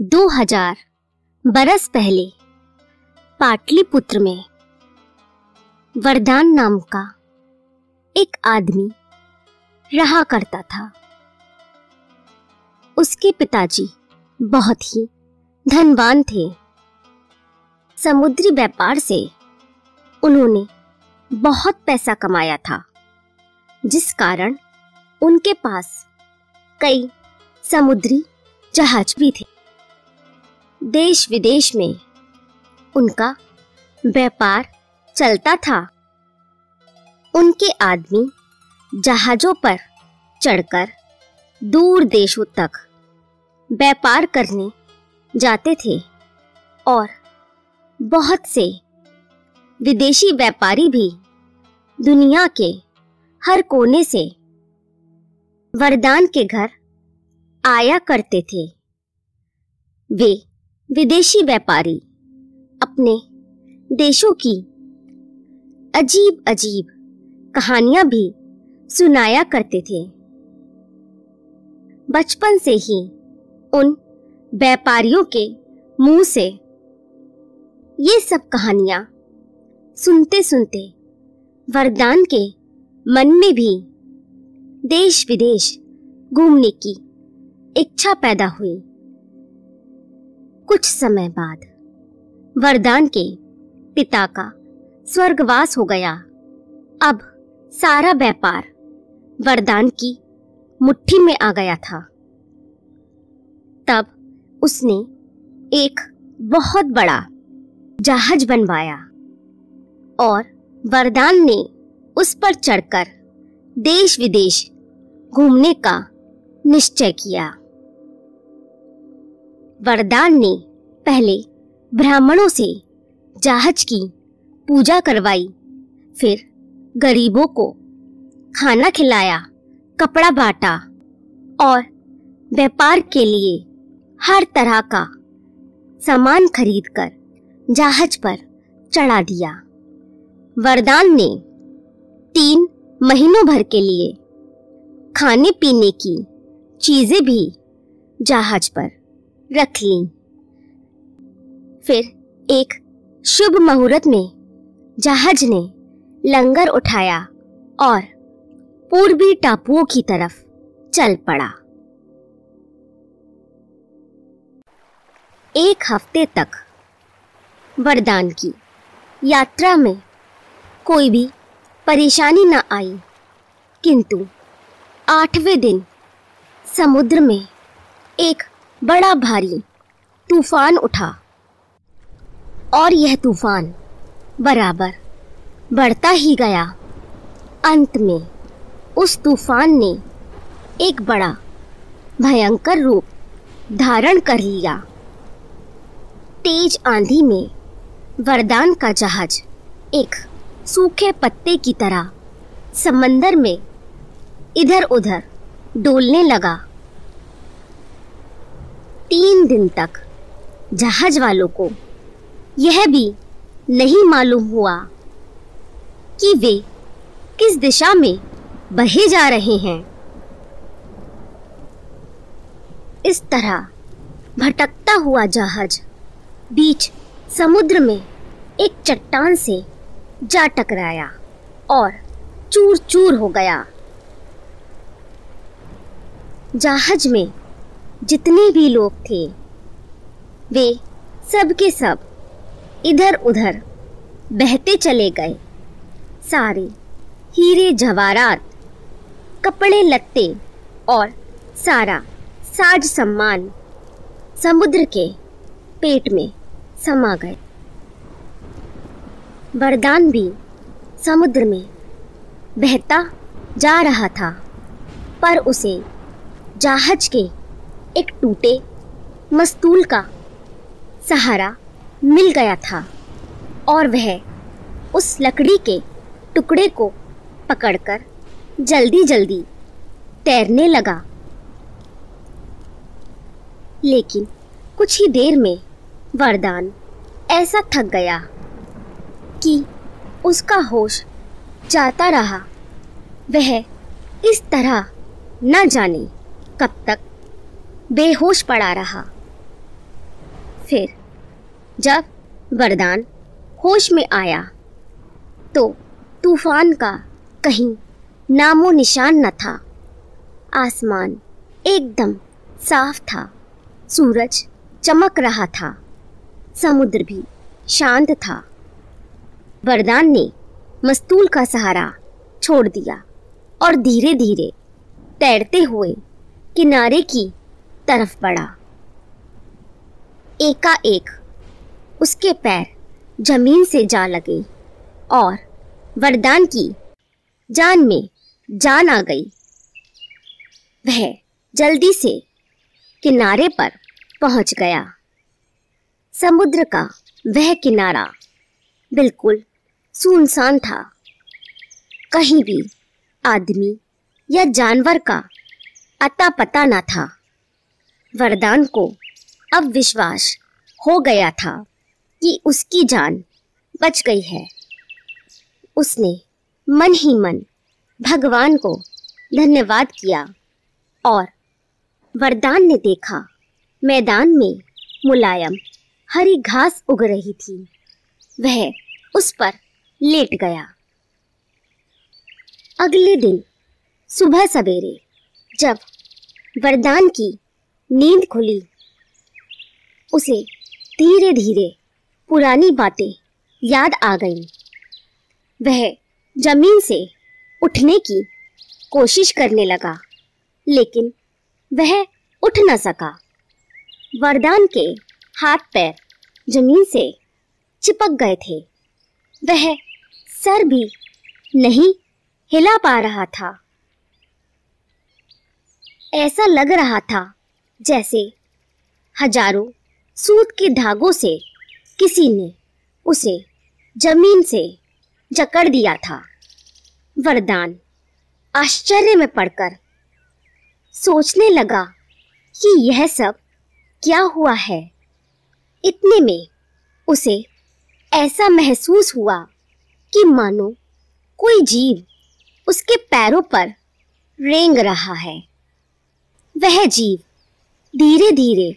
दो हज़ार, बरस पहले, पाटलिपुत्र में, वरदान नाम का, एक आदमी, रहा करता था। उसके पिताजी, बहुत ही, धनवान थे। समुद्री व्यापार से, उन्होंने, बहुत पैसा कमाया था। जिस कारण, उनके पास, कई, समुद्री जहाज़ भी थे। देश विदेश में। उनका व्यापार चलता था। उनके आदमी जहाजों पर चढ़कर दूर देशों तक व्यापार करने जाते थे और बहुत से विदेशी व्यापारी भी दुनिया के हर कोने से वरदान के घर आया करते थे। वे विदेशी व्यापारी अपने देशों की अजीब अजीब कहानियाँ भी सुनाया करते थे। बचपन से ही उन व्यापारियों के मुँह से ये सब कहानियाँ सुनते सुनते वरदान के मन में भी देश विदेश घूमने की इच्छा पैदा हुई। कुछ समय बाद वरदान के पिता का स्वर्गवास हो गया। अब सारा व्यापार वरदान की मुट्ठी में आ गया था। तब उसने एक बहुत बड़ा जहाज़ बनवाया और वरदान ने उस पर चढ़कर देश विदेश घूमने का निश्चय किया। वरदान ने पहले ब्राह्मणों से जहाज़ की, पूजा करवाई, फिर गरीबों को खाना खिलाया, कपड़ा बांटा और व्यापार के लिए हर तरह का सामान खरीदकर जहाज़ पर चढ़ा दिया। वरदान ने तीन महीनों भर के लिए खाने पीने की चीज़ें भी जहाज़ पर रख ली। फिर एक शुभ मुहूर्त में जहाज़ ने लंगर उठाया और पूर्वी टापुओं की तरफ़ चल पड़ा। एक हफ़्ते तक वरदान की यात्रा में कोई भी परेशानी न आई, किंतु आठवें दिन समुद्र में एक बड़ा भारी तूफ़ान उठा। और यह तूफ़ान बराबर बढ़ता ही गया। अंत में उस तूफ़ान ने एक बड़ा भयंकर रूप धारण कर लिया। तेज आंधी में वरदान का जहाज़ एक सूखे पत्ते की तरह समंदर में इधर उधर डोलने लगा। तीन दिन तक जहाज़ वालों को यह भी नहीं मालूम हुआ कि वे किस दिशा में बहे जा रहे हैं। इस तरह भटकता हुआ जहाज़ बीच समुद्र में एक चट्टान से जा टकराया और चूर चूर हो गया। जहाज़ में जितने भी लोग थे, वे सब के सब इधर उधर बहते चले गए। सारे हीरे जवारात कपड़े लत्ते और सारा साज सम्मान समुद्र के पेट में समा गए। वरदान भी समुद्र में बहता जा रहा था, पर उसे जहाज़ के एक टूटे मस्तूल का सहारा मिल गया था और वह उस लकड़ी के टुकड़े को पकड़कर जल्दी जल्दी तैरने लगा। लेकिन कुछ ही देर में वरदान ऐसा थक गया कि उसका होश जाता रहा। वह इस तरह न जाने कब तक बेहोश पड़ा रहा। फिर जब वरदान होश में आया तो तूफ़ान का कहीं नामो निशान न था। आसमान एकदम साफ़ था, सूरज चमक रहा था, समुद्र भी शांत था। वरदान ने मस्तूल का सहारा छोड़ दिया और धीरे धीरे तैरते हुए किनारे की तरफ़ बढ़ा। एकाएक उसके पैर ज़मीन से जा लगे और वरदान की जान में जान आ गई। वह जल्दी से किनारे पर पहुँच गया। समुद्र का वह किनारा बिल्कुल सुनसान था। कहीं भी आदमी या जानवर का अता पता न था। वरदान को अब विश्वास हो गया था कि उसकी जान बच गई है। उसने मन ही मन भगवान को धन्यवाद किया और वरदान ने देखा, मैदान में मुलायम हरी घास उग रही थी। वह उस पर लेट गया। अगले दिन सुबह सवेरे जब वरदान की नींद खुली। उसे धीरे धीरे पुरानी बातें याद आ गईं। वह ज़मीन से उठने की कोशिश करने लगा, लेकिन वह उठ न सका। वरदान के हाथ पैर ज़मीन से चिपक गए थे। वह सर भी नहीं हिला पा रहा था। ऐसा लग रहा था जैसे हज़ारों सूत के धागों से किसी ने उसे ज़मीन से जकड़ दिया था। वरदान आश्चर्य में पड़कर सोचने लगा कि यह सब क्या हुआ है। इतने में उसे ऐसा महसूस हुआ कि मानो कोई जीव उसके पैरों पर रेंग रहा है। वह जीव धीरे धीरे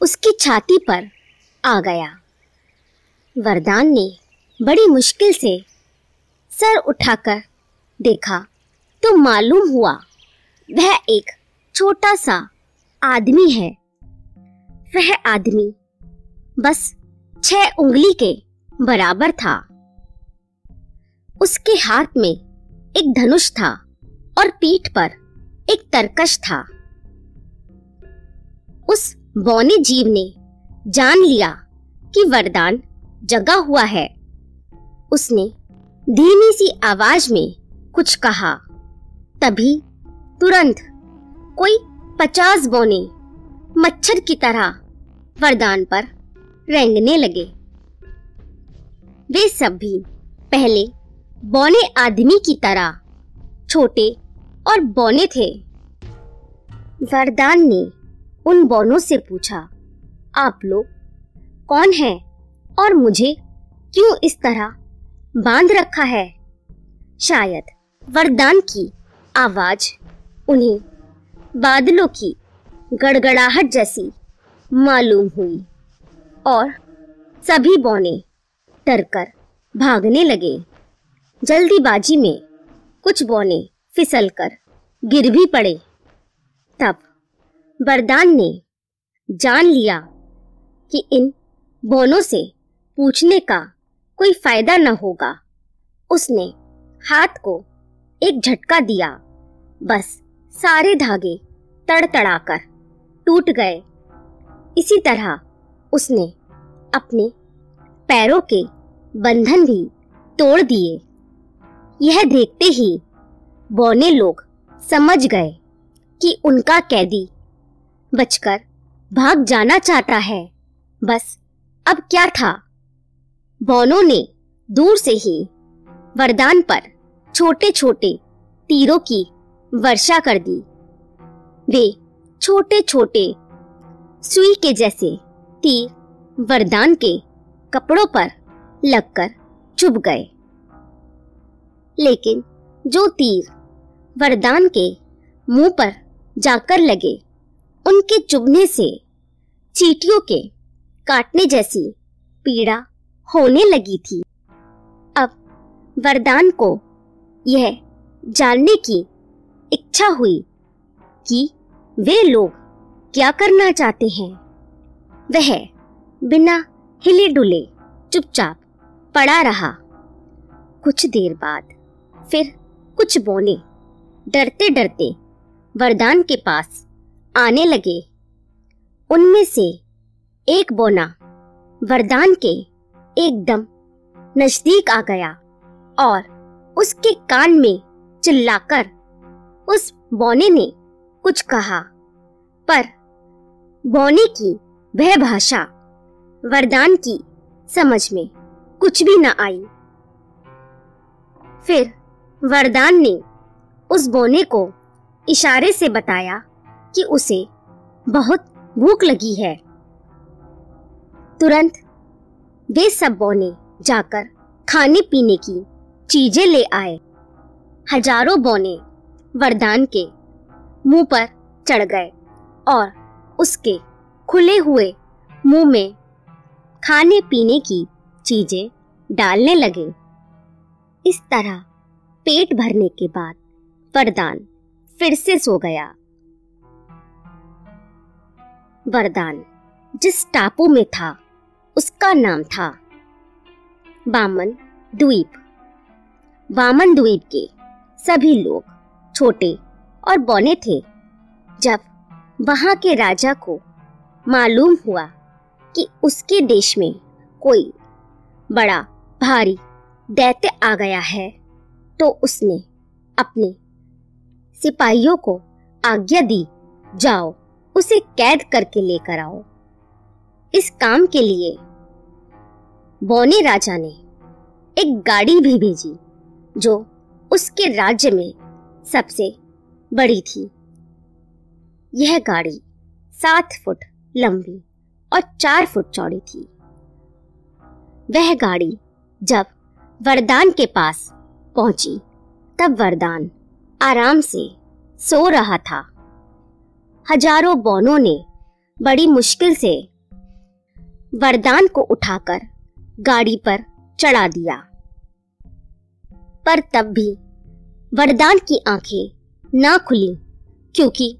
उसकी छाती पर आ गया। वरदान ने बड़ी मुश्किल से सर उठाकर देखा तो मालूम हुआ वह एक छोटा सा आदमी है। वह आदमी बस छह उंगली के बराबर था। उसके हाथ में एक धनुष था और पीठ पर एक तरकश था। उस बौने जीव ने जान लिया कि वरदान जगा हुआ है। उसने धीमी सी आवाज़ में कुछ कहा। तभी तुरंत कोई पचास बोने मच्छर की तरह वरदान पर रेंगने लगे। वे सब भी पहले बौने आदमी की तरह छोटे और बौने थे। वरदान ने उन बौनों से पूछा, आप लोग कौन हैं और मुझे क्यों इस तरह बाँध रखा है? शायद वरदान की आवाज़ उन्हें बादलों की गड़गड़ाहट जैसी मालूम हुई और सभी बौने डरकर भागने लगे। जल्दीबाजी में कुछ बौने फिसलकर गिर भी पड़े। तब बरदान ने जान लिया कि इन बोनों से पूछने का कोई फ़ायदा न होगा। उसने हाथ को एक झटका दिया। बस सारे धागे तड़तड़ाकर टूट गए। इसी तरह उसने अपने पैरों के बंधन भी तोड़ दिए। यह देखते ही बौने लोग समझ गए कि उनका कैदी बचकर भाग जाना चाहता है। बस, अब क्या था? बौनों ने दूर से ही वरदान पर छोटे छोटे तीरों की वर्षा कर दी। वे छोटे छोटे सुई के जैसे तीर वरदान के कपड़ों पर लगकर चुभ गए। लेकिन जो तीर वरदान के मुँह पर जाकर लगे उनके चुभने से, चीटियों के काटने जैसी पीड़ा होने लगी थी। अब वरदान को यह जानने की इच्छा हुई कि वे लोग क्या करना चाहते हैं। वह बिना हिले डुले चुपचाप पड़ा रहा। कुछ देर बाद फिर कुछ बोने डरते डरते वरदान के पास आने लगे। उनमें से एक बोना वरदान के एकदम नज़दीक आ गया और उसके कान में चिल्लाकर उस बोने ने कुछ कहा। पर बोने की वह भाषा वरदान की समझ में कुछ भी न आई। फिर वरदान ने उस बोने को इशारे से बताया कि उसे बहुत भूख लगी है। तुरंत वे सब बोने जाकर खाने पीने की चीज़ें ले आए। हज़ारों बोने वरदान के मुँह पर चढ़ गए और उसके खुले हुए मुँह में खाने पीने की चीज़ें डालने लगे। इस तरह पेट भरने के बाद वरदान फिर से सो गया। वरदान। जिस टापू में था, उसका नाम था बामन द्वीप। वामन द्वीप के सभी लोग छोटे और बौने थे। जब वहाँ के राजा को मालूम हुआ कि उसके देश में कोई बड़ा, भारी, दैत्य आ गया है तो उसने अपने सिपाहियों को आज्ञा दी, जाओ उसे कैद करके लेकर आओ। इस काम के लिए बौने राजा ने एक गाड़ी भी भेजी, जो उसके राज्य में सबसे बड़ी थी। यह गाड़ी सात फुट लंबी और चार फुट चौड़ी थी। वह गाड़ी जब वरदान के पास पहुँची, तब वरदान आराम से सो रहा था। हज़ारों बौनों ने बड़ी मुश्किल से वरदान को उठाकर गाड़ी पर चढ़ा दिया। पर तब भी वरदान की आँखें ना खुली, क्योंकि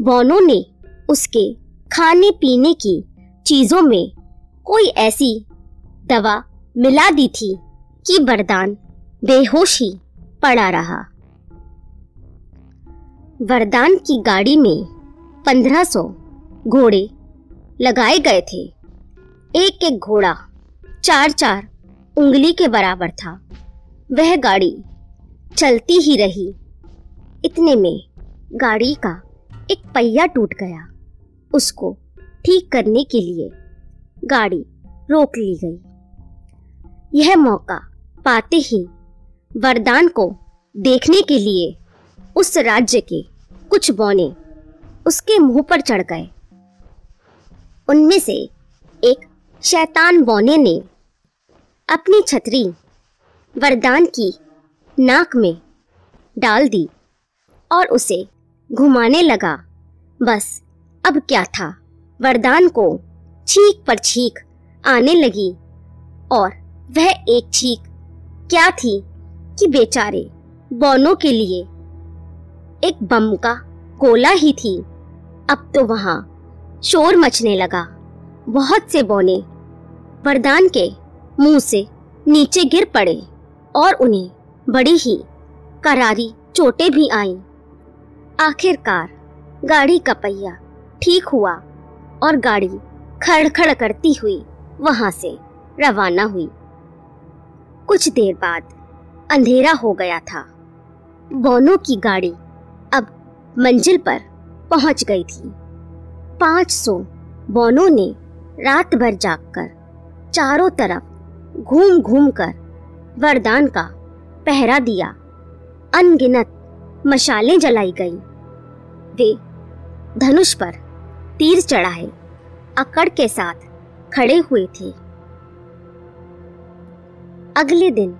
बोनो ने उसके खाने पीने की चीज़ों में कोई ऐसी दवा मिला दी थी कि वरदान बेहोश ही पड़ा रहा। वरदान की गाड़ी में पंद्रह सौ घोड़े लगाए गए थे। एक एक घोड़ा चार चार उंगली के बराबर था। वह गाड़ी चलती ही रही। इतने में गाड़ी का एक पहिया टूट गया। उसको ठीक करने के लिए गाड़ी रोक ली गई। यह मौका पाते ही वरदान को देखने के लिए उस राज्य के कुछ बौने उसके मुँह पर चढ़ गए। उनमें से एक शैतान बौने ने अपनी छतरी वरदान की नाक में डाल दी और उसे घुमाने लगा। बस अब क्या था? वरदान को छीक पर छीक आने लगी और वह एक छीक क्या थी कि बेचारे बौनों के लिए एक बम का गोला ही थी। अब तो वहाँ। शोर मचने लगा। बहुत से बौने वरदान के मुँह से नीचे गिर पड़े और उन्हें बड़ी ही करारी चोटें भी आईं। आखिरकार गाड़ी का पहिया ठीक हुआ और गाड़ी खड़खड़ करती हुई वहाँ से रवाना हुई। कुछ देर बाद अंधेरा हो गया था। बोनो की गाड़ी अब मंजिल पर पहुँच गई थी। पाँच सौ बोनों ने रात भर जागकर चारों तरफ़ घूम घूम कर वरदान का पहरा दिया। अनगिनत मशालें जलाई गई। वे धनुष पर तीर चढ़ाए, अकड़ के साथ खड़े हुए थे। अगले दिन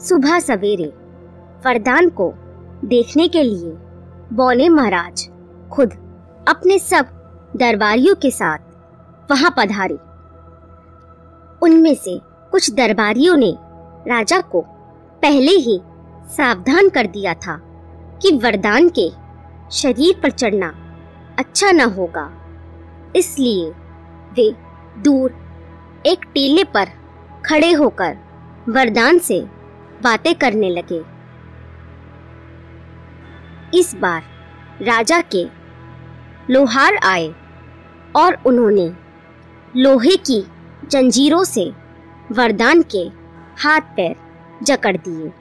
सुबह सवेरे वरदान को देखने के लिए बौने महाराज खुद अपने सब दरबारियों के साथ वहाँ पधारे। उनमें से कुछ दरबारियों ने राजा को पहले ही सावधान कर दिया था कि वरदान के शरीर पर चढ़ना अच्छा न होगा। इसलिए वे दूर एक टीले पर खड़े होकर वरदान से बातें करने लगे। इस बार राजा के लोहार आए और उन्होंने लोहे की जंजीरों से वरदान के हाथ पैर जकड़ दिए।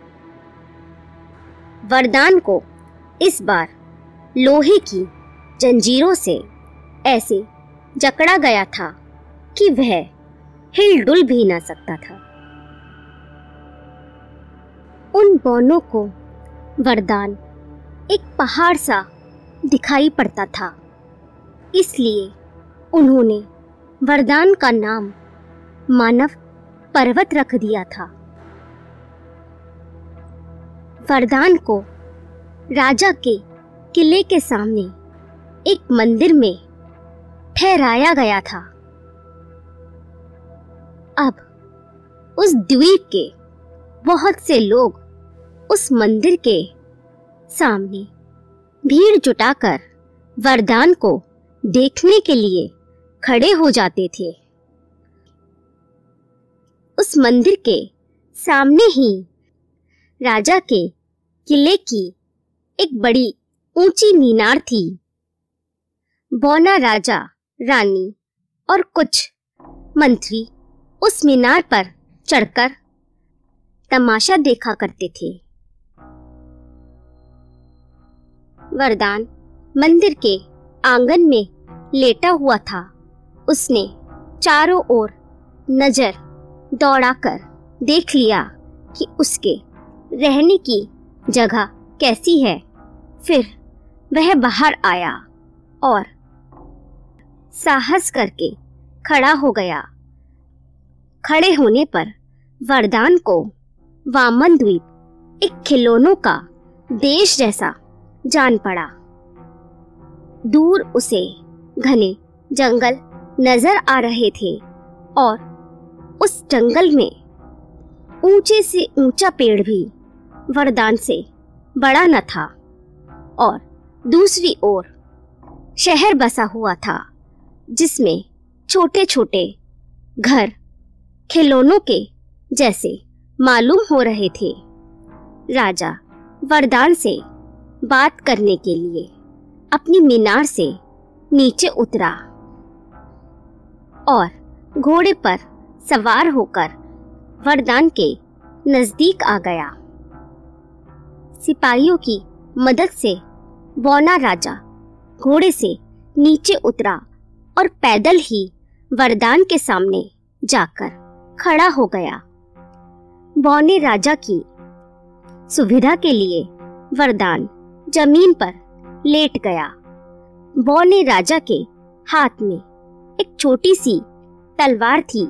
वरदान को इस बार लोहे की जंजीरों से ऐसे जकड़ा गया था कि वह हिलडुल भी ना सकता था। उन बौनों को वरदान एक पहाड़ सा दिखाई पड़ता था। इसलिए उन्होंने वरदान का नाम मानव पर्वत रख दिया था। वरदान को राजा के किले के सामने एक मंदिर में ठहराया गया था। अब उस द्वीप के बहुत से लोग उस मंदिर के सामने भीड़ जुटाकर वरदान को देखने के लिए खड़े हो जाते थे। उस मंदिर के सामने ही राजा के किले की एक बड़ी ऊँची मीनार थी। बौना राजा, रानी और कुछ मंत्री उस मीनार पर चढ़कर तमाशा देखा करते थे। वरदान मंदिर के आँगन में लेटा हुआ था। उसने चारों ओर नज़र दौड़ाकर देख लिया कि उसके रहने की जगह कैसी है। फिर वह बाहर आया और साहस करके खड़ा हो गया। खड़े होने पर वरदान को वामन द्वीप एक खिलौनों का देश जैसा जान पड़ा। दूर उसे घने जंगल नज़र आ रहे थे और उस जंगल में ऊँचे से ऊँचा पेड़ भी वरदान से बड़ा न था और दूसरी ओर शहर बसा हुआ था, जिसमें छोटे छोटे घर खिलौनों के जैसे मालूम हो रहे थे। राजा वरदान से बात करने के लिए अपनी मीनार से नीचे उतरा और घोड़े पर सवार होकर वरदान के नज़दीक आ गया। सिपाहियों की मदद से बौना राजा घोड़े से नीचे उतरा और पैदल ही वरदान के सामने जाकर खड़ा हो गया। बौने राजा की सुविधा के लिए वरदान ज़मीन पर लेट गया। बौने राजा के हाथ में एक छोटी सी तलवार थी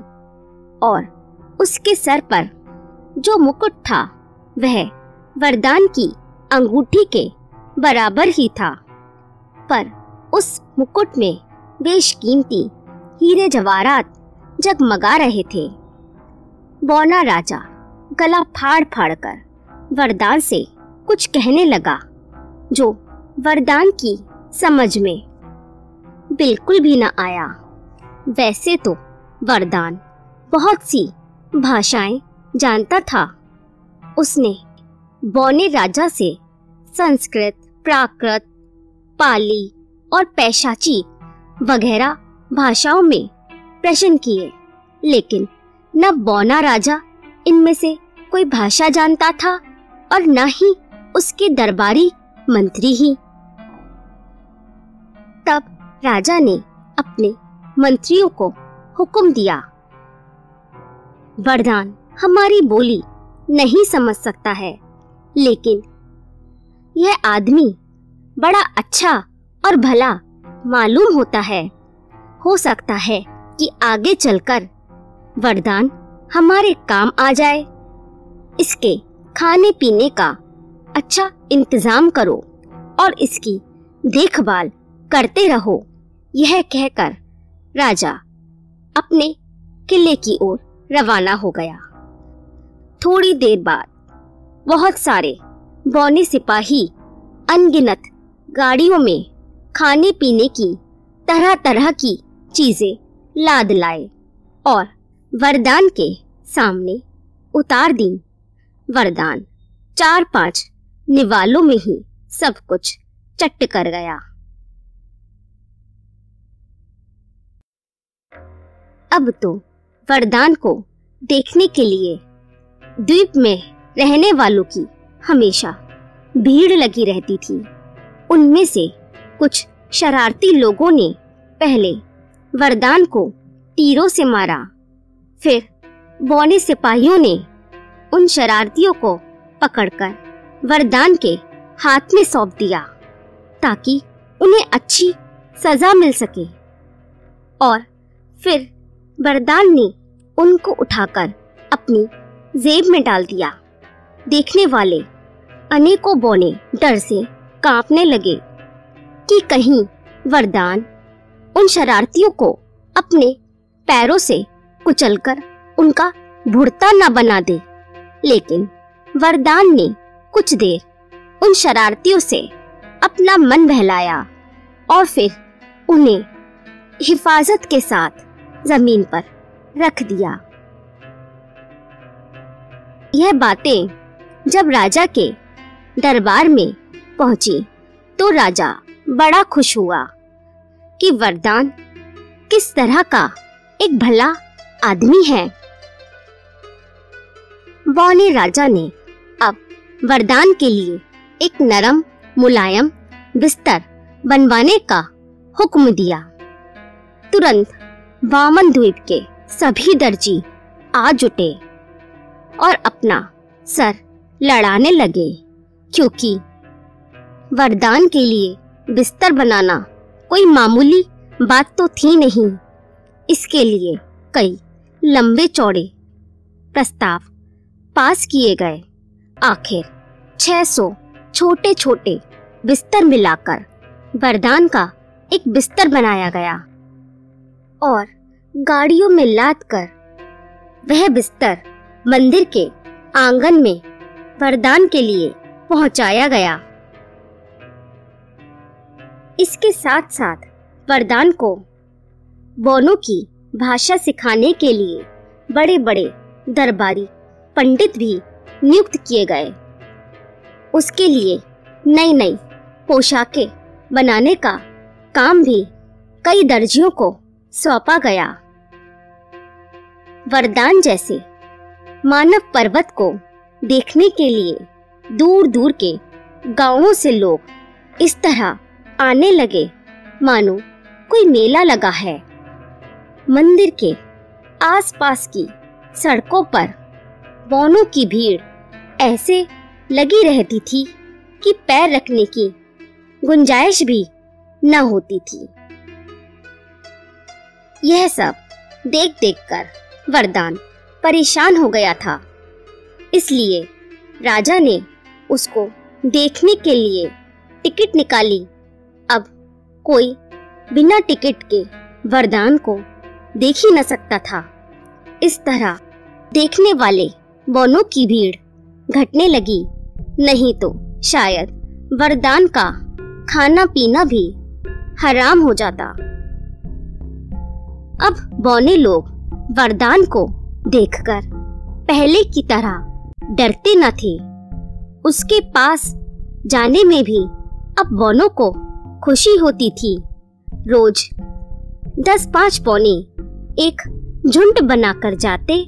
और उसके सर पर जो मुकुट था, वह वरदान की अंगूठी के बराबर ही था। पर उस मुकुट में बेशकीमती हीरे जवाहरात जगमगा रहे थे। बौना राजा गला फाड़ फाड़ कर वरदान से कुछ कहने लगा, जो वरदान की समझ में। बिल्कुल भी न आया। वैसे तो वरदान, बहुत सी भाषाएँ जानता था। उसने बौने राजा से संस्कृत, प्राकृत, पाली और पैशाची वगैरह भाषाओं में प्रश्न किए। लेकिन न बौना राजा इनमें से कोई भाषा जानता था और न ही उसके दरबारी मंत्री ही। तब राजा ने अपने मंत्रियों को हुक्म दिया। वरदान हमारी बोली नहीं समझ सकता है, लेकिन यह आदमी बड़ा अच्छा और भला मालूम होता है। हो सकता है कि आगे चलकर वरदान हमारे काम आ जाए। इसके खाने पीने का अच्छा इंतज़ाम करो और इसकी देखभाल करते रहो, यह कहकर राजा अपने किले की ओर रवाना हो गया। थोड़ी देर बाद बहुत सारे बौने सिपाही अनगिनत गाड़ियों में खाने पीने की तरह तरह की चीज़ें लाद लाए और वरदान के सामने उतार दी। वरदान चार पाँच निवालों में ही सब कुछ चट्ट कर गया। अब तो वरदान को देखने के लिए द्वीप में रहने वालों की हमेशा भीड़ लगी रहती थी। उनमें से कुछ शरारती लोगों ने पहले वरदान को तीरों से मारा, फिर बौने सिपाहियों ने उन शरारतियों को पकड़कर वरदान के हाथ में सौंप दिया ताकि उन्हें अच्छी सजा मिल सके। और फिर वरदान ने उनको उठाकर अपनी जेब में डाल दिया। देखने वाले अनेकों बौने डर से कांपने लगे कि कहीं वरदान उन शरारतियों को अपने पैरों से कुचलकर उनका भुड़ता न बना दे। लेकिन वरदान ने कुछ देर उन शरारतियों से अपना मन बहलाया और फिर उन्हें हिफाजत के साथ ज़मीन पर रख दिया। यह बातें जब राजा के दरबार में पहुँची तो राजा बड़ा खुश हुआ कि वरदान किस तरह का एक भला आदमी है। बौने राजा ने अब वरदान के लिए एक नरम, मुलायम बिस्तर बनवाने का हुक्म दिया। तुरंत वामन द्वीप के सभी दर्जी आ जुटे और अपना सर लड़ाने लगे, क्योंकि वरदान के लिए बिस्तर बनाना कोई मामूली बात तो थी नहीं। इसके लिए कई लंबे चौड़े प्रस्ताव पास किए गए। आखिर 600 छोटे छोटे बिस्तर मिलाकर वरदान का एक बिस्तर बनाया गया और गाड़ियों में लाद कर वह बिस्तर मंदिर के आँगन में वरदान के लिए पहुँचाया गया। इसके साथ साथ वरदान को बोनों की भाषा सिखाने के लिए बड़े बड़े दरबारी पंडित भी नियुक्त किए गए। उसके लिए नई नई पोशाकें बनाने का काम भी कई दर्जियों को सौंपा गया। वरदान जैसे। मानव पर्वत को देखने के लिए दूर दूर के गाँवों से लोग इस तरह आने लगे। मानो, कोई मेला लगा है। मंदिर के आसपास की सड़कों पर बौनों की भीड़ ऐसे लगी रहती थी कि पैर रखने की गुंजाइश भी न होती थी। यह सब देख देख कर वरदान। परेशान हो गया था। इसलिए राजा ने उसको देखने के लिए टिकट निकाली। अब कोई बिना टिकट के वरदान को देख ही न सकता था। इस तरह देखने वाले बोनों की भीड़ घटने लगी। नहीं तो शायद वरदान का खाना पीना भी हराम हो जाता। अब बौने लोग वरदान को देखकर पहले की तरह डरते न थे। उसके पास जाने में भी अब बौनों को खुशी होती थी। रोज दस पाँच पौने एक झुंड बनाकर जाते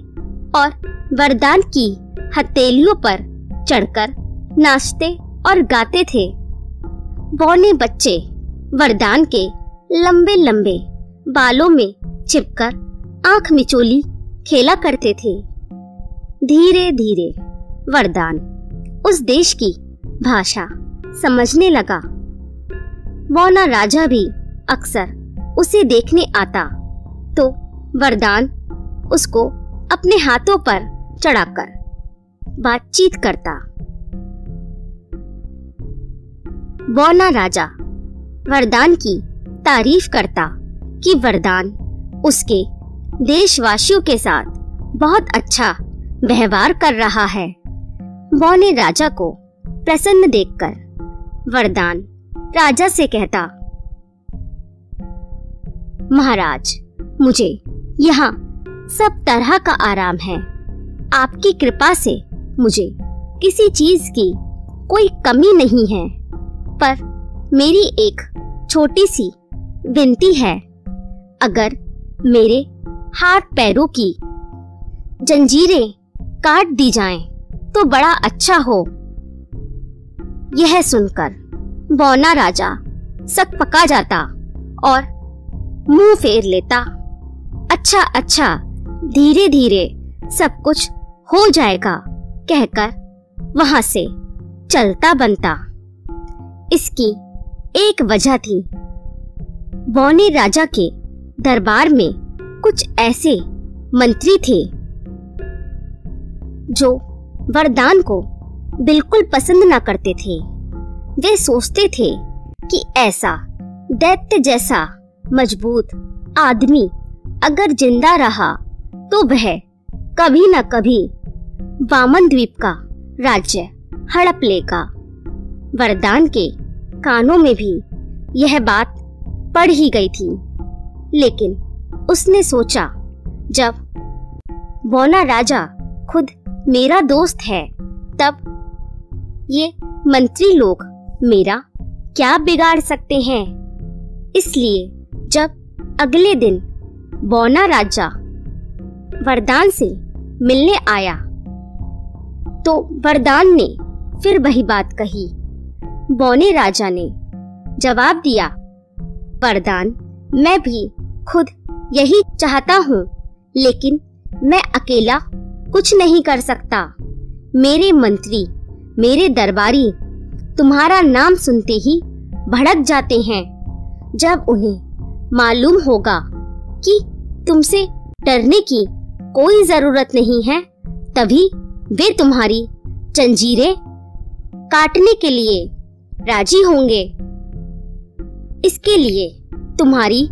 और वरदान की हथेलियों पर चढ़कर नाचते और गाते थे। बौने बच्चे वरदान के लंबे लंबे बालों में छिपकर आँख मिचोली, खेला करते थे। धीरे धीरे, वरदान। उस देश की भाषा समझने लगा। मौना राजा भी अक्सर उसे देखने आता तो वरदान उसको अपने हाथों पर चढ़ाकर बातचीत करता। बौना राजा वरदान की तारीफ़ करता कि वरदान उसके देशवासियों के साथ बहुत अच्छा व्यवहार कर रहा है। बौने राजा को प्रसन्न देखकर वरदान राजा से कहता, महाराज, मुझे यहाँ सब तरह का आराम है। आपकी कृपा से मुझे किसी चीज़ की कोई कमी नहीं है, पर मेरी एक छोटी सी विनती है। अगर मेरे हाथ पैरों की। जंजीरें काट दी जाएँ, तो बड़ा अच्छा हो। यह सुनकर बौना राजा सक पका जाता और मुँह फेर लेता। अच्छा अच्छा धीरे धीरे सब कुछ हो जाएगा कहकर वहाँ से चलता बनता। इसकी एक वजह थी बौने राजा के दरबार में कुछ ऐसे मंत्री थे जो वरदान को बिल्कुल पसंद ना करते थे। वे सोचते थे कि ऐसा दैत्य जैसा मज़बूत आदमी अगर ज़िंदा रहा तो वह कभी न कभी वामन द्वीप का राज्य हड़प लेगा। वरदान के कानों में भी यह बात पड़ ही गई थी। लेकिन उसने सोचा, जब बोना राजा खुद मेरा दोस्त है, तब ये मंत्री लोग मेरा क्या बिगाड़ सकते हैं? इसलिए जब अगले दिन बौना राजा वरदान से मिलने आया तो वरदान ने फिर वही बात कही। बौने राजा ने जवाब दिया, वरदान, मैं भी खुद यही चाहता हूँ, लेकिन मैं अकेला कुछ नहीं कर सकता। मेरे मंत्री, मेरे दरबारी तुम्हारा नाम सुनते ही भड़क जाते हैं। जब उन्हें मालूम होगा कि तुमसे डरने की कोई ज़रूरत नहीं है, तभी वे तुम्हारी जंजीरें काटने के लिए राज़ी होंगे। इसके लिए तुम्हारी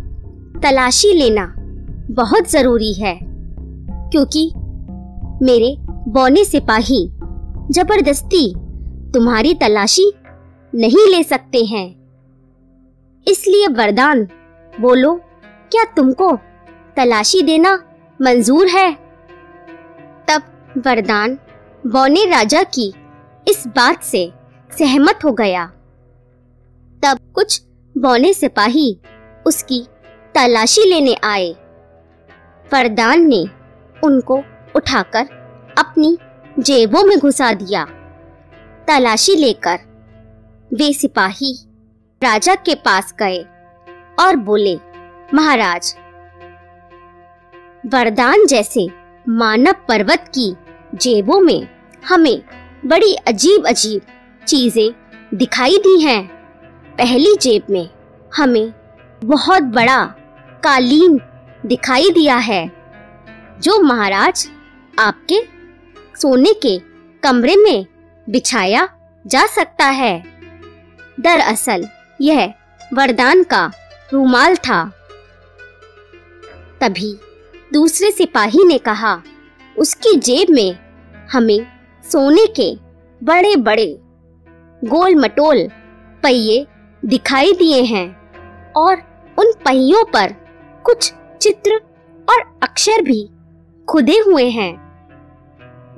तलाशी लेना बहुत ज़रूरी है, क्योंकि मेरे बौने सिपाही ज़बरदस्ती तुम्हारी तलाशी नहीं ले सकते हैं। इसलिए वरदान, बोलो, क्या तुमको तलाशी देना मंजूर है? तब वरदान बौने राजा की इस बात से सहमत हो गया। तब कुछ बौने सिपाही उसकी तलाशी लेने आए। वरदान ने उनको उठाकर अपनी जेबों में घुसा दिया। तलाशी लेकर वे सिपाही राजा के पास गए और बोले, महाराज, वरदान जैसे मानव पर्वत की जेबों में हमें बड़ी अजीब अजीब चीज़ें दिखाई दी हैं। पहली जेब में हमें बहुत बड़ा कालीन दिखाई दिया है, जो महाराज आपके सोने के कमरे में बिछाया जा सकता है। दरअसल, यह वरदान का रूमाल था। तभी दूसरे सिपाही ने कहा, उसकी जेब में हमें सोने के बड़े बड़े गोल मटोल पहिए दिखाई दिए हैं और उन पहियों पर कुछ चित्र और अक्षर भी खुदे हुए हैं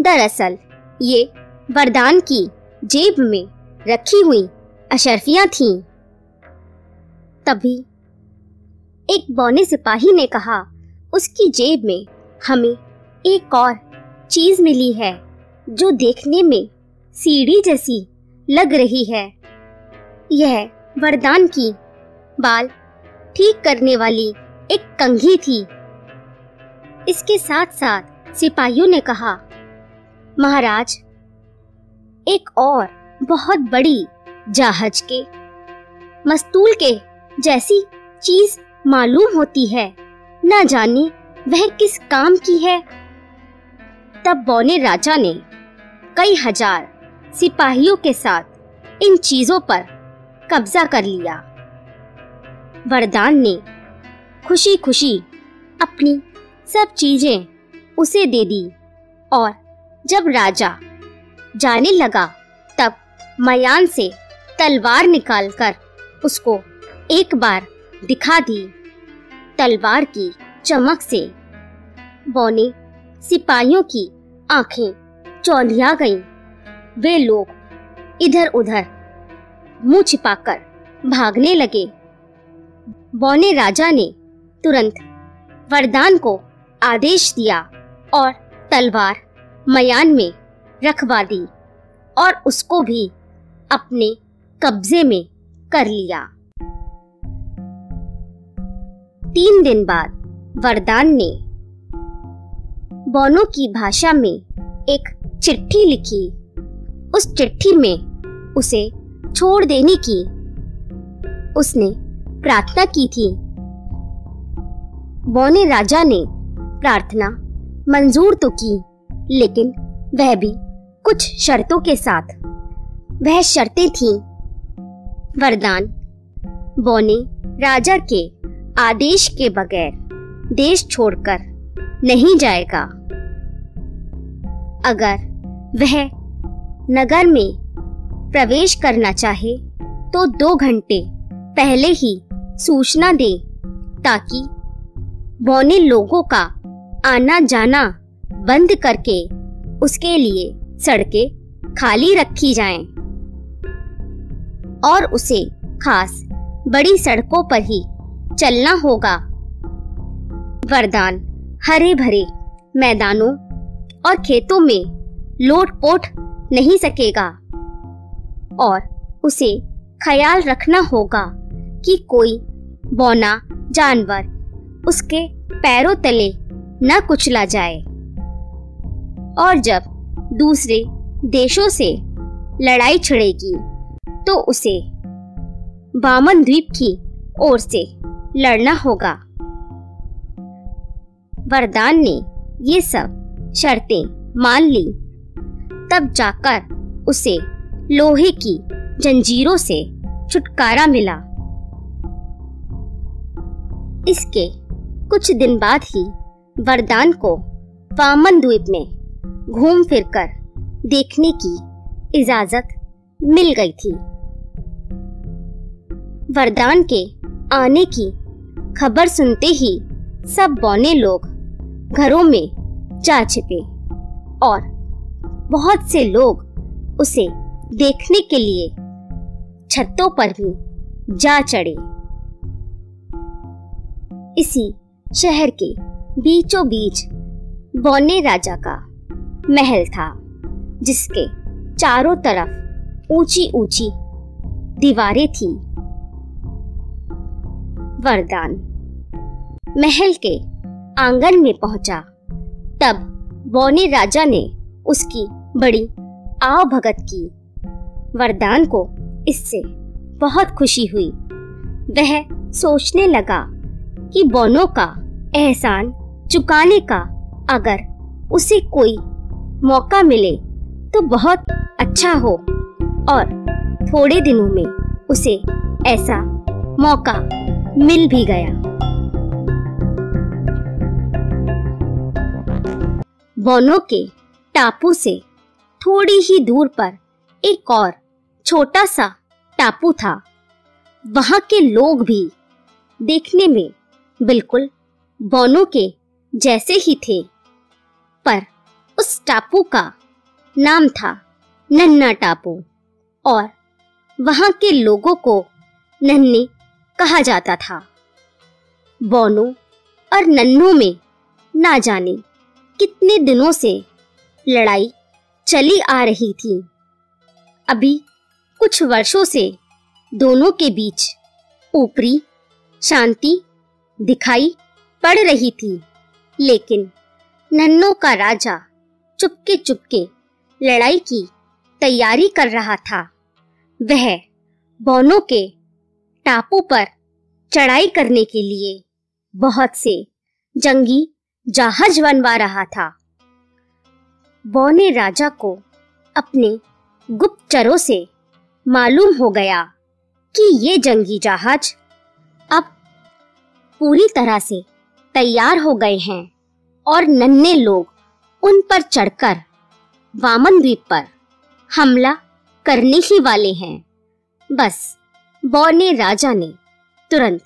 दरअसल, ये वरदान की जेब में रखी हुई अशरफियाँ थीं। तभी एक बौने सिपाही ने कहा, उसकी जेब में हमें एक और चीज़ मिली है, जो देखने में सीढ़ी जैसी लग रही है यह वरदान की बाल ठीक करने वाली एक कंघी थी। इसके साथ साथ सिपाहियों ने कहा, महाराज, एक और बहुत बड़ी जहाज़ के, मस्तूल के जैसी चीज़ मालूम होती है। न जाने वह किस काम की है। तब बौने राजा ने कई हज़ार सिपाहियों के साथ इन चीज़ों पर कब्जा कर लिया। वरदान ने खुशी खुशी अपनी सब चीज़ें उसे दे दी और जब राजा जाने लगा तब मयान से तलवार निकालकर उसको एक बार दिखा दी तलवार की चमक से बौने सिपाहियों की आँखें चौंधिया गईं। वे लोग इधर उधर मुँह छिपाकर भागने लगे बौने राजा ने तुरंत वरदान को आदेश दिया और तलवार मयान में रखवा दी और उसको भी अपने कब्जे में कर लिया। तीन दिन बाद वरदान ने बोनो की भाषा में एक चिट्ठी लिखी। उस चिट्ठी में उसे छोड़ देने की उसने प्रार्थना की थी। बोने राजा ने प्रार्थना मंजूर तो की, लेकिन वह भी कुछ शर्तों के साथ। वह शर्तें थीं। वरदान, बोने राजा के आदेश के बगैर देश छोड़कर नहीं जाएगा। अगर वह नगर में प्रवेश करना चाहे तो दो घंटे पहले ही सूचना दे ताकि बौने लोगों का आना जाना बंद करके उसके लिए सड़कें खाली रखी जाएँ और उसे खास बड़ी सड़कों पर ही चलना होगा। वरदान हरे भरे मैदानों और खेतों में लोट पोट नहीं सकेगा और उसे ख्याल रखना होगा कि कोई बौना जानवर उसके पैरों तले न कुचला जाए। और जब दूसरे देशों से लड़ाई छिड़ेगी तो उसे बामन द्वीप की ओर से लड़ना होगा। वरदान ने ये सब शर्तें मान ली। तब जाकर उसे लोहे की जंजीरों से छुटकारा मिला। इसके कुछ दिन बाद ही वरदान को वामन द्वीप में घूम फिरकर देखने की इजाज़त मिल गई थी। वरदान के आने की खबर सुनते ही सब बौने लोग घरों में जा छिपे और बहुत से लोग उसे देखने के लिए छतों पर भी जा चढ़े। इसी शहर के बीचों बीच बौने राजा का महल था, जिसके चारों तरफ़ ऊँची ऊँची दीवारें थी। वरदान। महल के आँगन में पहुँचा, तब बौने राजा ने उसकी बड़ी आव भगत की। वरदान को इससे बहुत खुशी हुई। वह सोचने लगा कि बोनो का एहसान चुकाने का अगर उसे कोई मौका मिले तो बहुत अच्छा हो और थोड़े दिनों में उसे ऐसा मौका मिल भी गया। बोनो के टापू से थोड़ी ही दूर पर एक और छोटा सा टापू था। वहाँ के लोग भी देखने में बिल्कुल, बोनो के जैसे ही थे। पर उस टापू का नाम था नन्ना टापू और वहाँ के लोगों को नन्ने कहा जाता था। बोनो और नन्नू में ना जाने कितने दिनों से लड़ाई चली आ रही थी। अभी कुछ वर्षों से दोनों के बीच ऊपरी शांति दिखाई पड़ रही थी। लेकिन नन्नों का राजा चुपके चुपके लड़ाई की तैयारी कर रहा था। वह बोनो के टापू पर चढ़ाई करने के लिए बहुत से जंगी जहाज़ बनवा रहा था। बौने राजा को अपने गुप्तचरों से मालूम हो गया कि ये जंगी जहाज़ पूरी तरह से तैयार हो गए हैं और नन्हे लोग उन पर चढ़कर वामन द्वीप पर हमला करने ही वाले हैं। बस बौने राजा ने तुरंत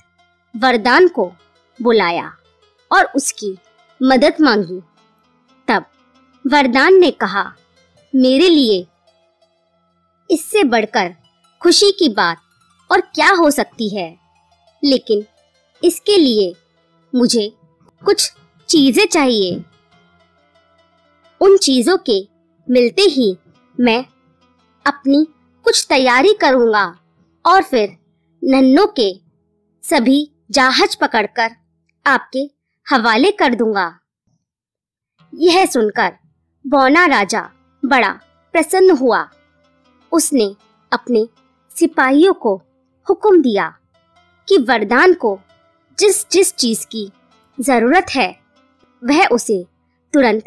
वरदान को बुलाया और उसकी मदद मांगी। तब वरदान ने कहा, मेरे लिए इससे बढ़कर खुशी की बात और क्या हो सकती है? लेकिन इसके लिए मुझे कुछ चीज़ें चाहिए। उन चीज़ों के मिलते ही मैं अपनी कुछ तैयारी करूँगा और फिर नन्नों के सभी जहाज़ पकड़कर आपके हवाले कर दूँगा। यह सुनकर बौना राजा बड़ा प्रसन्न हुआ। उसने अपने सिपाहियों को हुक्म दिया कि वरदान को जिस जिस चीज़ की ज़रूरत है, वह उसे तुरंत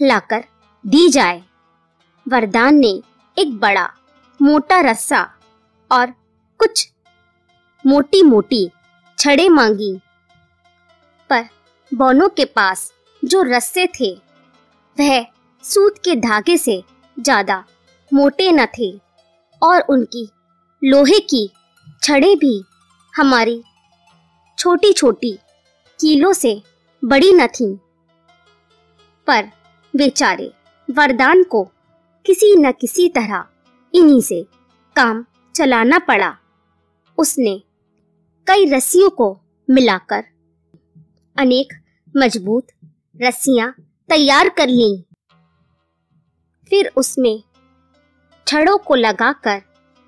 लाकर दी जाए। वरदान ने एक बड़ा, मोटा रस्सा और कुछ मोटी मोटी छड़े मांगी। पर बोनो के पास जो रस्से थे, वह सूत के धागे से ज़्यादा मोटे न थे और उनकी लोहे की छड़े भी हमारी छोटी छोटी कीलों से बड़ी न थीं। पर बेचारे वरदान को किसी न किसी तरह इन्हीं से काम चलाना पड़ा उसने कई रस्सियों को मिलाकर अनेक मज़बूत रस्सियाँ तैयार कर ली फिर उसमें छड़ों को लगाकर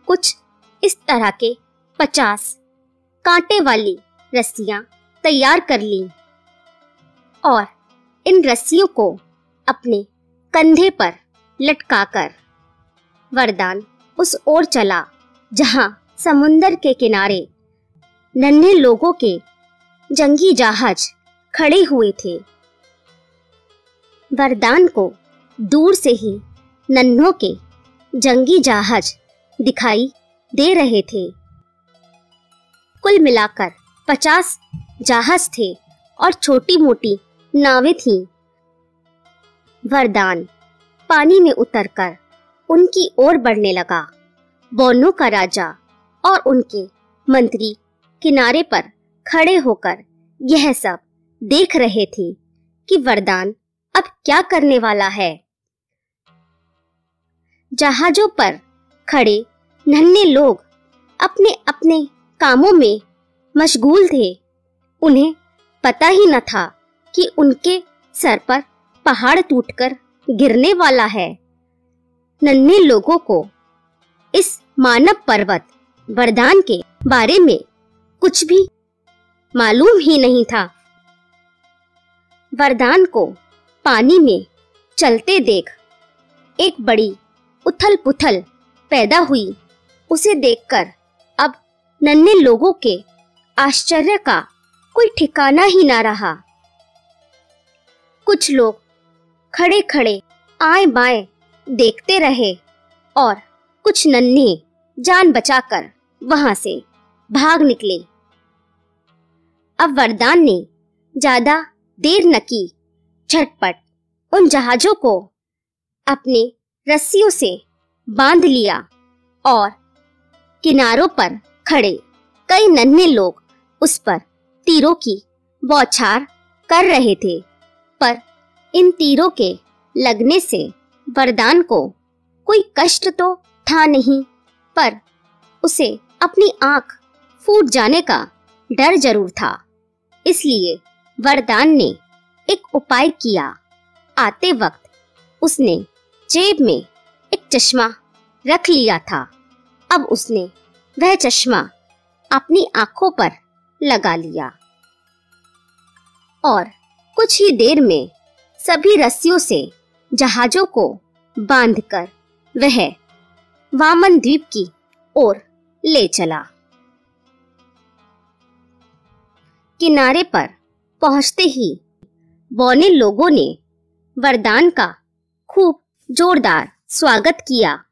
कुछ इस तरह के पचास कांटे वाली रस्सियाँ तैयार कर ली और इन रस्सियों को अपने कंधे पर लटकाकर वरदान उस ओर चला, जहाँ समुंदर के किनारे नन्हे लोगों के जंगी जहाज़ खड़े हुए थे। वरदान को दूर से ही नन्हों के जंगी जहाज़ दिखाई दे रहे थे। कुल मिलाकर पचास जहाज़ थे और छोटी मोटी नावें थीं। वरदान, पानी में उतरकर उनकी ओर बढ़ने लगा बोनो का राजा और उनके मंत्री किनारे पर खड़े होकर यह सब देख रहे थे कि वरदान अब क्या करने वाला है जहाजों पर खड़े नन्हे लोग अपने अपने कामों में मशगूल थे। उन्हें पता ही न था कि उनके सर पर पहाड़ टूटकर गिरने वाला है। नन्हे लोगों को इस मानव पर्वत वरदान के बारे में कुछ भी मालूम ही नहीं था। वरदान को पानी में चलते देख एक बड़ी उथल पुथल पैदा हुई। उसे देखकर अब नन्हे लोगों के आश्चर्य का कोई ठिकाना ही ना रहा। कुछ लोग खड़े खड़े आए बाएँ देखते रहे और कुछ नन्हे जान बचाकर वहाँ से भाग निकले। अब वरदान ने ज़्यादा देर न की, झटपट उन जहाजों को अपने रस्सियों से बाँध लिया और किनारों पर खड़े। कई नन्हे लोग उस पर तीरों की बौछार कर रहे थे। पर इन तीरों के लगने से वरदान को कोई कष्ट तो था नहीं, पर उसे अपनी आँख फूट जाने का डर ज़रूर था। इसलिए वरदान ने एक उपाय किया। आते वक्त उसने जेब में एक चश्मा रख लिया था। अब उसने वह चश्मा अपनी आँखों पर लगा लिया। और कुछ ही देर में सभी रस्सियों से जहाजों को बांधकर वह वामन द्वीप की ओर ले चला। किनारे पर पहुँचते ही बौने लोगों ने वरदान का खूब जोरदार स्वागत किया।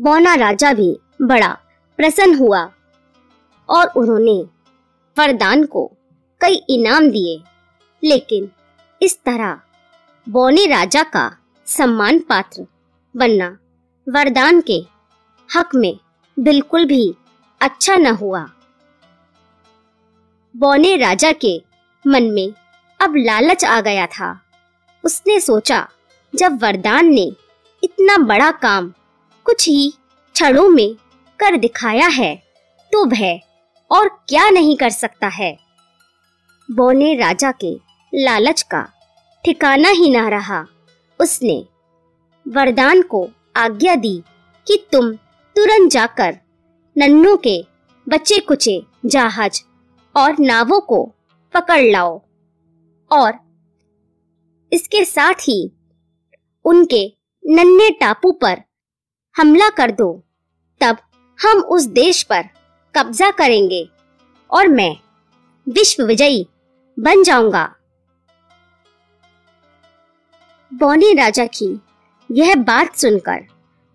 बौना राजा भी बड़ा प्रसन्न हुआ और उन्होंने वरदान को कई इनाम दिए। लेकिन इस तरह बौने राजा का सम्मान पात्र बनना वरदान के हक में बिल्कुल भी अच्छा न हुआ। बौने राजा के मन में अब लालच आ गया था। उसने सोचा, जब वरदान ने इतना बड़ा काम कुछ ही क्षणों में कर दिखाया है। तो भय, और क्या नहीं कर सकता है? बौने राजा के लालच का ठिकाना ही ना रहा। उसने वरदान को आज्ञा दी कि तुम तुरंत जाकर नन्नों के बच्चे कुचे जहाज़ और नावों को पकड़ लाओ, और इसके साथ ही उनके नन्हे टापू पर हमला कर दो। तब हम उस देश पर कब्जा करेंगे और मैं विश्व विजयी बन जाऊँगा। बौने राजा की यह बात सुनकर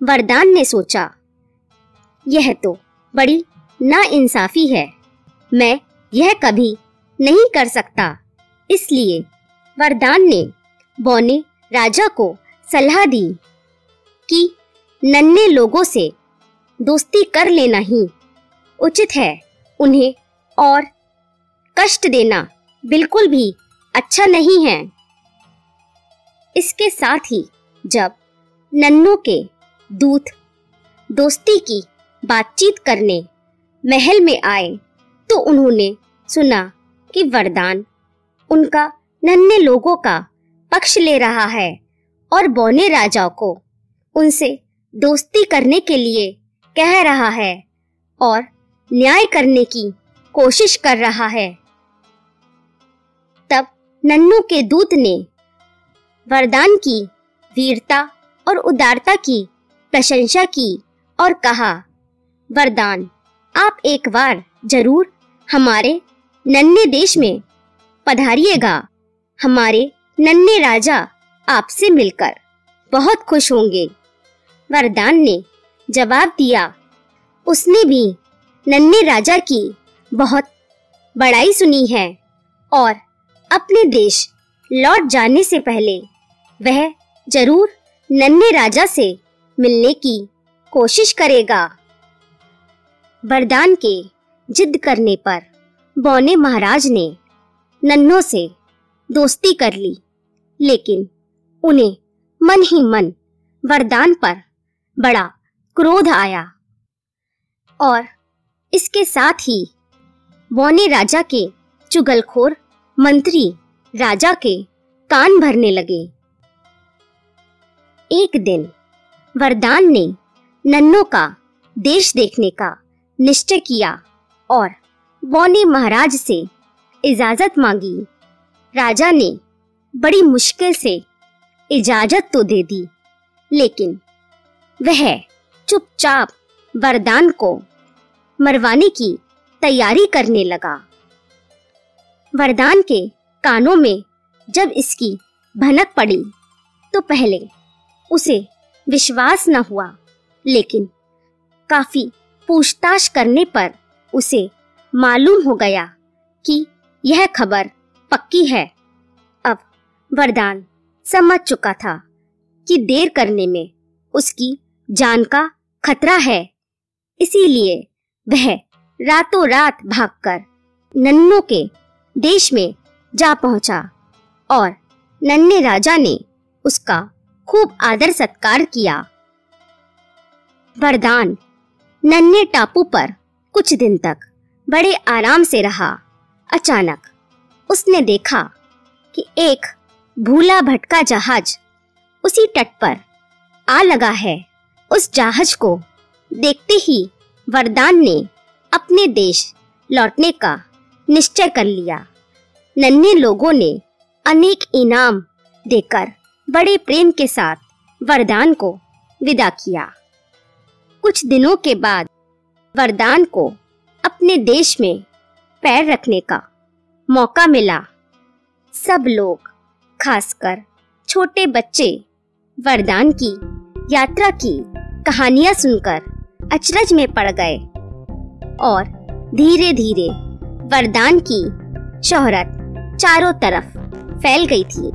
वरदान ने सोचा, यह तो बड़ी ना इंसाफी है। मैं यह कभी नहीं कर सकता। इसलिए वरदान ने बौने राजा को सलाह दी कि नन्हे लोगों से दोस्ती कर लेना ही। उचित है उन्हें और कष्ट देना बिल्कुल भी अच्छा नहीं है। इसके साथ ही जब नन्नू के दूत दोस्ती की बातचीत करने महल में आए तो उन्होंने सुना कि वरदान उनका नन्हे लोगों का पक्ष ले रहा है और बौने राजा को उनसे दोस्ती करने के लिए कह रहा है और न्याय करने की कोशिश कर रहा है। तब नन्नू के दूत ने वरदान की, वीरता और उदारता की, प्रशंसा की और कहा, वरदान, आप एक बार ज़रूर हमारे नन्हे देश में पधारिएगा। हमारे नन्हे राजा आपसे मिलकर बहुत खुश होंगे। वरदान ने जवाब दिया। उसने भी नन्हे राजा की बहुत बड़ाई सुनी है और अपने देश लौट जाने से पहले वह ज़रूर नन्हे राजा से मिलने की कोशिश करेगा। वरदान के जिद करने पर बौने महाराज ने नन्नों से दोस्ती कर ली, लेकिन उन्हें मन ही मन वरदान पर बड़ा क्रोध आया। और इसके साथ ही बौने राजा के चुगलखोर मंत्री राजा के कान भरने लगे। एक दिन वरदान ने नन्नों का देश देखने का निश्चय किया और बौने महाराज से इजाज़त मांगी। राजा ने बड़ी मुश्किल से इजाज़त तो दे दी, लेकिन वह चुपचाप वरदान को मरवाने की तैयारी करने लगा। वरदान के कानों में जब इसकी भनक पड़ी तो पहले उसे विश्वास न हुआ, लेकिन काफ़ी पूछताछ करने पर उसे मालूम हो गया कि यह खबर पक्की है। अब वरदान समझ चुका था कि देर करने में उसकी जान का खतरा है। इसीलिए वह रातों रात भागकर नन्नों के देश में जा पहुँचा और नन्हे राजा ने उसका खूब आदर सत्कार किया। वरदान नन्हे टापू पर कुछ दिन तक बड़े आराम से रहा। अचानक उसने देखा कि एक भूला भटका जहाज़ उसी तट पर आ लगा है। उस जहाज़ को देखते ही वरदान ने अपने देश लौटने का निश्चय कर लिया। नन्हे लोगों ने अनेक इनाम देकर बड़े प्रेम के साथ वरदान को विदा किया। कुछ दिनों के बाद वरदान को अपने देश में पैर रखने का मौका मिला। सब लोग, खासकर छोटे बच्चे, वरदान की यात्रा की कहानियाँ सुनकर अचरज में पड़ गए और धीरे धीरे वरदान की शोहरत चारों तरफ़ फैल गई थी।